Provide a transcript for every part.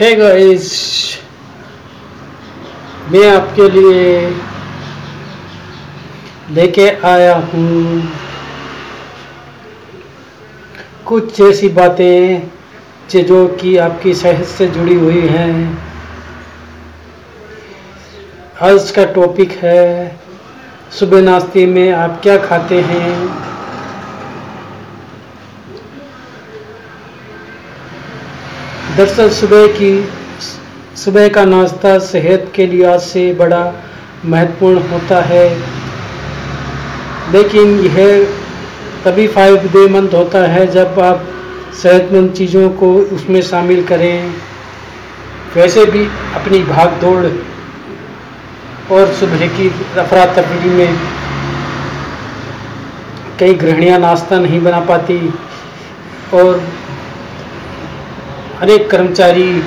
है गाइस मैं आपके लिए लेके आया हूँ। कुछ ऐसी बातें जो कि आपकी सेहत से जुड़ी हुई हैं। आज का टॉपिक है, सुबह नाश्ते में आप क्या खाते हैं? दरअसल सुबह की, सुबह का नाश्ता सेहत के लिहाज से बड़ा महत्वपूर्ण होता है। लेकिन यह तभी फ़ायदेमंद होता है जब आप सेहतमंद चीज़ों को उसमें शामिल करें। वैसे भी अपनी भाग दौड़ और सुबह की रफरा तफरी में कई गृहणियाँ नाश्ता नहीं बना पाती और हर एक कर्मचारी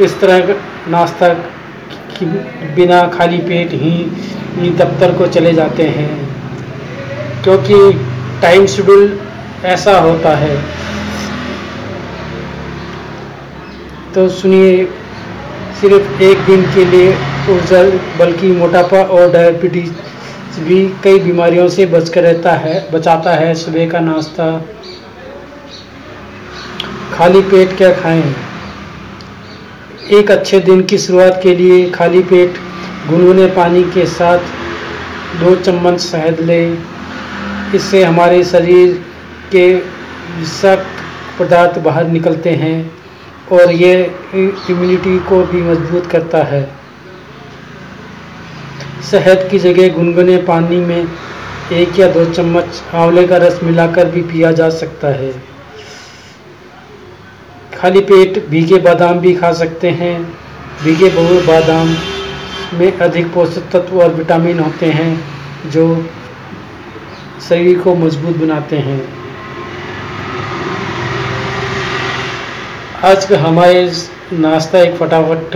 इस तरह नाश्ता बिना खाली पेट ही दफ्तर को चले जाते हैं। क्योंकि टाइम शेड्यूल ऐसा होता है। तो सुनिए, सिर्फ़ एक दिन के लिए ऊर्जा, बल्कि मोटापा और डायबिटीज़ भी कई बीमारियों से बचकर रहता है, बचाता है। सुबह का नाश्ता खाली पेट क्या खाएँ? एक अच्छे दिन की शुरुआत के लिए खाली पेट गुनगुने पानी के साथ दो चम्मच शहद लें। इससे हमारे शरीर के विषाक्त पदार्थ बाहर निकलते हैं और ये इम्यूनिटी को भी मज़बूत करता है। शहद की जगह गुनगुने पानी में एक या दो चम्मच आंवले का रस मिलाकर भी पिया जा सकता है। खाली पेट भीगे बादाम भी खा सकते हैं। भीगे बहु बादाम में अधिक पोषक तत्व और विटामिन होते हैं, जो शरीर को मज़बूत बनाते हैं। आज का हमारे नाश्ता एक फटाफट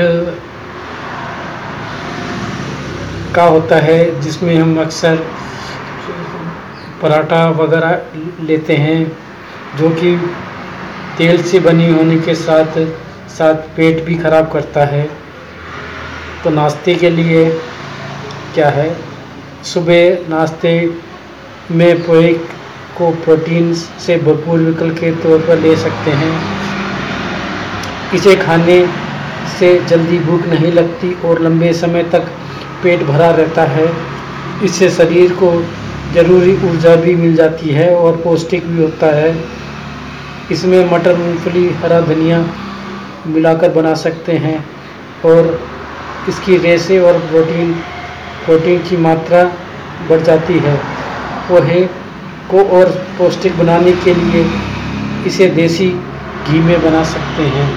का होता है, जिसमें हम अक्सर पराठा वगैरह लेते हैं, जो कि तेल से बनी होने के साथ साथ पेट भी ख़राब करता है। तो नाश्ते के लिए क्या है? सुबह नाश्ते में पोहे को प्रोटीन से भरपूर विकल्प के तौर पर ले सकते हैं। इसे खाने से जल्दी भूख नहीं लगती और लंबे समय तक पेट भरा रहता है। इससे शरीर को ज़रूरी ऊर्जा भी मिल जाती है और पौष्टिक भी होता है। इसमें मटर, मूंगफली, हरा धनिया मिलाकर बना सकते हैं और इसकी रेसे और प्रोटीन प्रोटीन की मात्रा बढ़ जाती है। पोहे को और पौष्टिक बनाने के लिए इसे देसी घी में बना सकते हैं।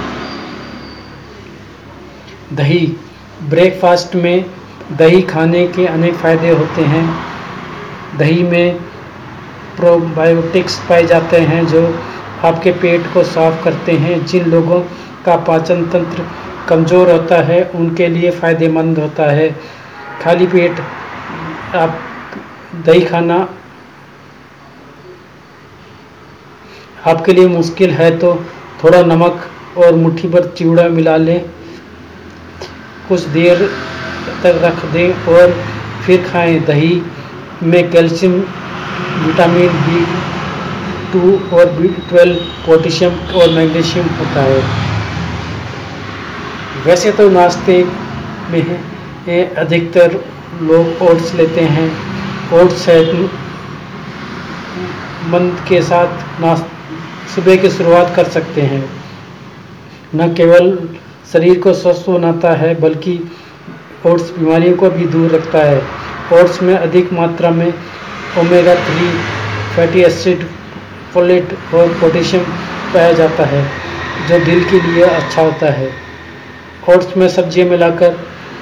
दही, ब्रेकफास्ट में दही खाने के अनेक फ़ायदे होते हैं। दही में प्रोबायोटिक्स पाए जाते हैं जो आपके पेट को साफ़ करते हैं। जिन लोगों का पाचन तंत्र कमज़ोर होता है, उनके लिए फ़ायदेमंद होता है। खाली पेट, आप दही खाना आपके लिए मुश्किल है तो थोड़ा नमक और मुट्ठी भर चिवड़ा मिला लें। कुछ देर तक रख दें और फिर खाएँ। दही में कैल्शियम, विटामिन बी टू और बी ट्वेल्व पोटेशियम और मैग्नीशियम होता है। वैसे तो नाश्ते में अधिकतर लोग ओट्स लेते हैं। ओट्स सेहतमंद के साथ नाश्त सुबह की शुरुआत कर सकते हैं। न केवल शरीर को स्वस्थ बनाता है, बल्कि ओट्स बीमारियों को भी दूर रखता है। ओट्स में अधिक मात्रा में omega three fatty acid folate और पोटेशियम पाया जाता है, जो दिल के लिए अच्छा होता है। ओट्स में सब्ज़ियाँ मिलाकर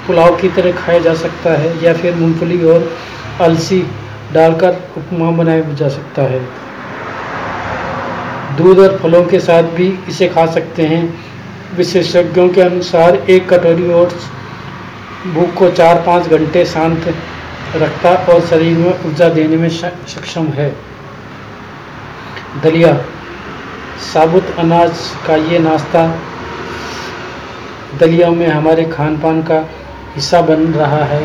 पुलाव की तरह खाया जा सकता है या फिर मूंगफली और अलसी डालकर उपमा बनाया जा सकता है। दूध और फलों के साथ भी इसे खा सकते हैं। विशेषज्ञों के अनुसार एक कटोरी ओट्स भूख को चार पाँच घंटे शांत रखता और शरीर में ऊर्जा देने में सक्षम है। दलिया, साबुत अनाज का ये नाश्ता दलिया में हमारे खान पान का हिस्सा बन रहा है।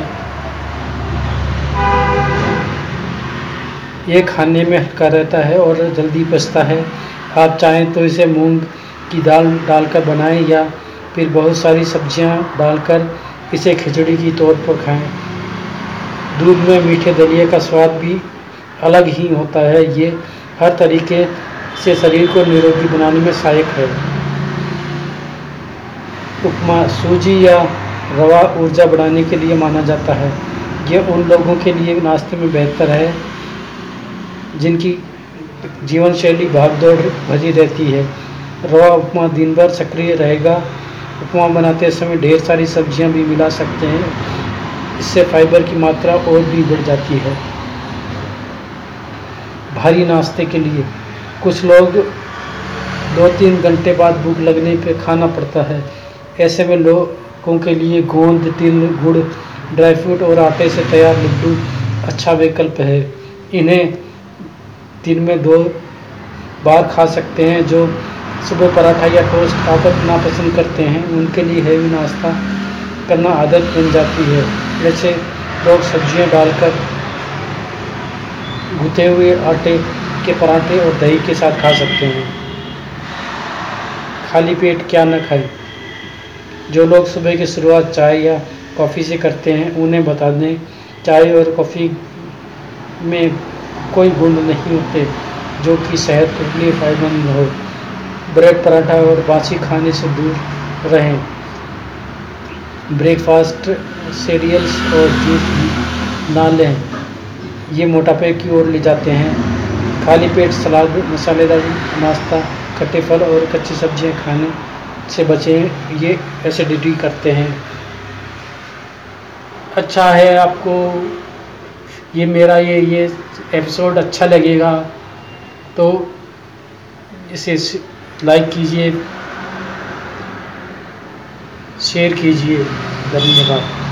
ये खाने में हल्का रहता है और जल्दी पचता है। आप चाहें तो इसे मूंग की दाल डालकर बनाएँ या फिर बहुत सारी सब्ज़ियाँ डालकर इसे खिचड़ी की तौर पर खाएँ। दूध में मीठे दलिया का स्वाद भी अलग ही होता है। ये हर तरीके से शरीर को निरोगी बनाने में सहायक है। उपमा, सूजी या रवा ऊर्जा बढ़ाने के लिए माना जाता है। यह उन लोगों के लिए नाश्ते में बेहतर है, जिनकी जीवन शैली भागदौड़ भरी रहती है। रवा उपमा दिन भर सक्रिय रहेगा। उपमा बनाते समय ढेर सारी सब्ज़ियाँ भी मिला सकते हैं। इससे फाइबर की मात्रा और भी बढ़ जाती है। भारी नाश्ते के लिए। कुछ लोग दो तीन घंटे बाद भूख लगने पे खाना पड़ता है। ऐसे में लोगों के लिए गोंद, तिल, गुड़, ड्राई फ्रूट और आटे से तैयार लड्डू अच्छा विकल्प है। इन्हें दिन में दो बार खा सकते हैं जो सुबह पराठा या टोस्ट खाकर ना पसंद करते हैं। उनके लिए हैवी नाश्ता करना आदत बन जाती है। जैसे लोग सब्ज़ियाँ डालकर गुथे हुए आटे के पराठे और दही के साथ खा सकते हैं। खाली पेट क्या न खाएँ। जो लोग सुबह की शुरुआत चाय या कॉफ़ी से करते हैं, उन्हें बता दें, चाय और कॉफ़ी में कोई गुण नहीं होते, जो कि सेहत के लिए फ़ायदेमंद हो। ब्रेड पराठा और बासी खाने से दूर रहें। ब्रेकफास्ट, सीरियल्स और जूस ना लें। ये मोटापे की ओर ले जाते हैं। खाली पेट, सलाद, मसालेदार नाश्ता, खट्टे फल और कच्ची सब्ज़ियाँ खाने से बचें ये एसिडिटी करते हैं। अच्छा है आपको ये मेरा ये ये एपिसोड अच्छा लगेगा तो इसे लाइक कीजिए शेयर कीजिए। धन्यवाद।